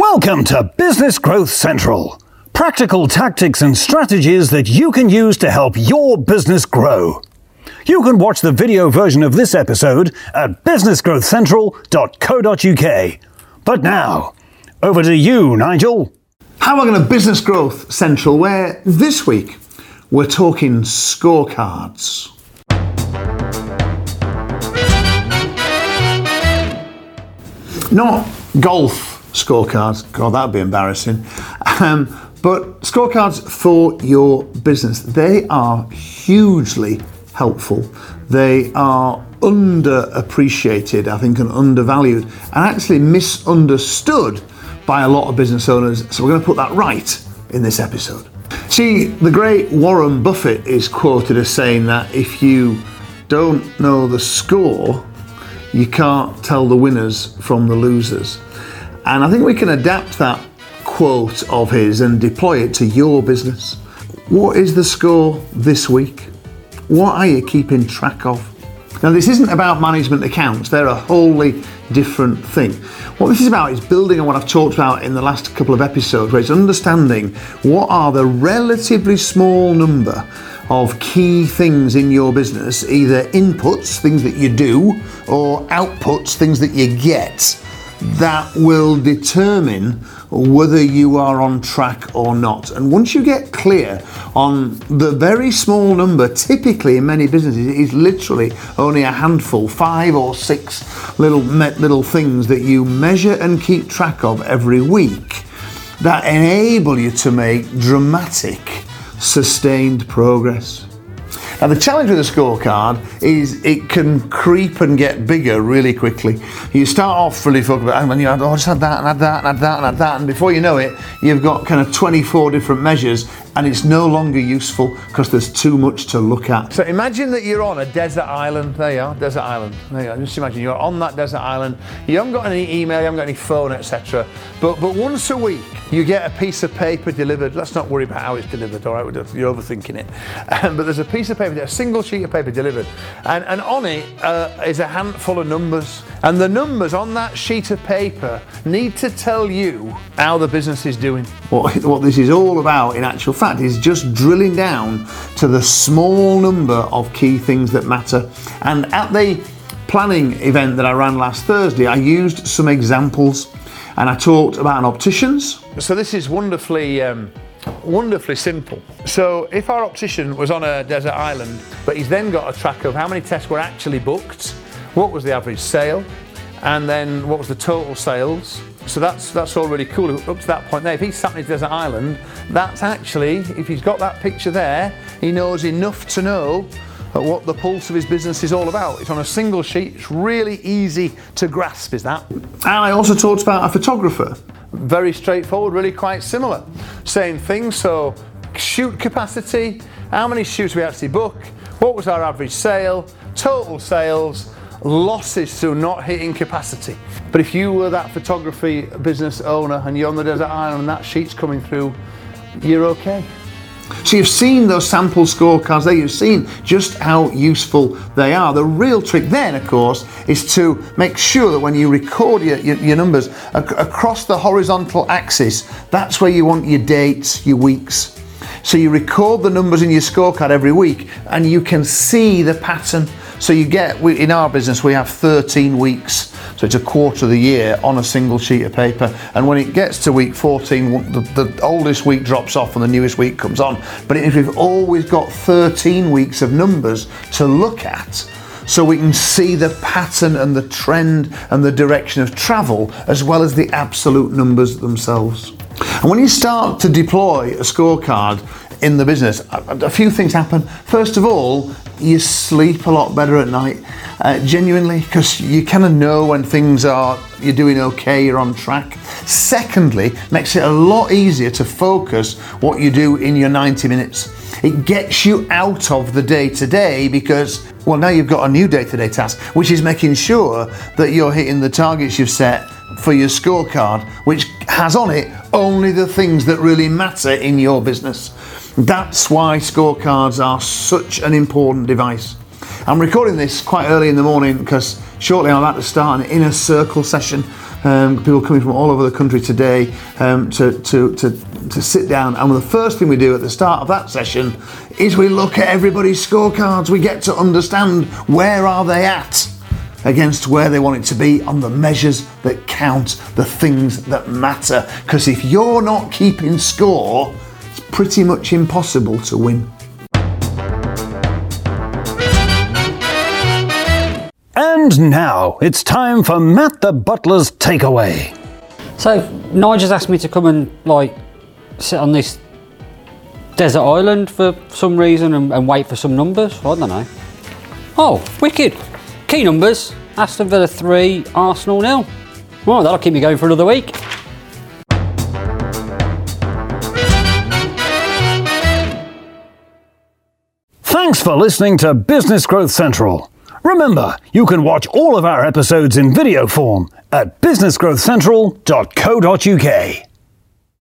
Welcome to Business Growth Central. Practical tactics and strategies that you can use to help your business grow. You can watch the video version of this episode at businessgrowthcentral.co.uk. But now, over to you, Nigel. How am I going to Business Growth Central, where this week we're talking scorecards. Not golf scorecards, God, that would be embarrassing. Um, but scorecards for your business, they are hugely helpful. They are underappreciated, I think, and undervalued, and actually misunderstood by a lot of business owners. So we're going to put that right in this episode. See, the great Warren Buffett is quoted as saying that if you don't know the score, you can't tell the winners from the losers. And I think we can adapt that quote of his and deploy it to your business. What is the score this week? What are you keeping track of? Now, this isn't about management accounts, they're a wholly different thing. What this is about is building on what I've talked about in the last couple of episodes, where it's understanding what are the relatively small number of key things in your business, either inputs, things that you do, or outputs, things that you get, that will determine whether you are on track or not. And once you get clear on the very small number, typically in many businesses, it is literally only a handful, five or six little little things that you measure and keep track of every week that enable you to make dramatic, sustained progress. Now, the challenge with a scorecard is it can creep and get bigger really quickly. You start off really focused about, and you had, oh, I just had that, and had that, and had that, and had that, and before you know it, you've got kind of 24 different measures, and it's no longer useful because there's too much to look at. So imagine that you're on a desert island. There you are, desert island. There you are. Just imagine you're on that desert island. You haven't got any email, you haven't got any phone, etc. But but once a week, you get a piece of paper delivered. Let's not worry about how it's delivered. All right, you're overthinking it. Um, but there's a piece of paper, a single sheet of paper delivered, and and on it uh, is a handful of numbers. And the numbers on that sheet of paper need to tell you how the business is doing. What what this is all about, in actual fact, is just drilling down to the small number of key things that matter. And at the planning event that I ran last Thursday, I used some examples and I talked about an optician's. So this is wonderfully. Um, wonderfully simple. So, if our optician was on a desert island, but he's then got a track of how many tests were actually booked, what was the average sale, and then what was the total sales, so that's that's all really cool up to that point there. If he's sat on his desert island, that's actually, if he's got that picture there, he knows enough to know what the pulse of his business is all about. It's on a single sheet, it's really easy to grasp, is that? And I also talked about a photographer. Very straightforward, really quite similar. Same thing, so shoot capacity, how many shoots we actually book, what was our average sale, total sales, losses through not hitting capacity. But if you were that photography business owner and you're on the desert island and that sheet's coming through, you're okay. So you've seen those sample scorecards there, you've seen just how useful they are. The real trick then, of course, is to make sure that when you record your, your, your numbers ac- across the horizontal axis, that's where you want your dates, your weeks. So you record the numbers in your scorecard every week and you can see the pattern so you get, we, in our business, we have 13 weeks. So it's a quarter of the year on a single sheet of paper. And when it gets to week 14, the, the oldest week drops off and the newest week comes on. But if we've always got 13 weeks of numbers to look at, so we can see the pattern and the trend and the direction of travel as well as the absolute numbers themselves. And when you start to deploy a scorecard in the business, a few things happen. First of all, you sleep a lot better at night, uh, genuinely, because you kind of know when things are, you're doing okay, you're on track. Secondly, makes it a lot easier to focus what you do in your 90 minutes. It gets you out of the day to day because, well, now you've got a new day to day task, which is making sure that you're hitting the targets you've set for your scorecard, which has on it only the things that really matter in your business. That's why scorecards are such an important device. I'm recording this quite early in the morning because shortly I'm about to start an inner circle session um, people coming from all over the country today um, to, to, to, to sit down. And the first thing we do at the start of that session is we look at everybody's scorecards. We get to understand where are they at against where they want it to be on the measures that count, the things that matter. Because if you're not keeping score, pretty much impossible to win. And now it's time for Matt the Butler's takeaway. So Nigel's asked me to come and like sit on this desert island for some reason and, and wait for some numbers. I don't know. Oh, wicked! Key numbers: Aston Villa three, Arsenal nil. Well, that'll keep me going for another week. Thanks for listening to Business Growth Central. Remember, you can watch all of our episodes in video form at businessgrowthcentral.co.uk.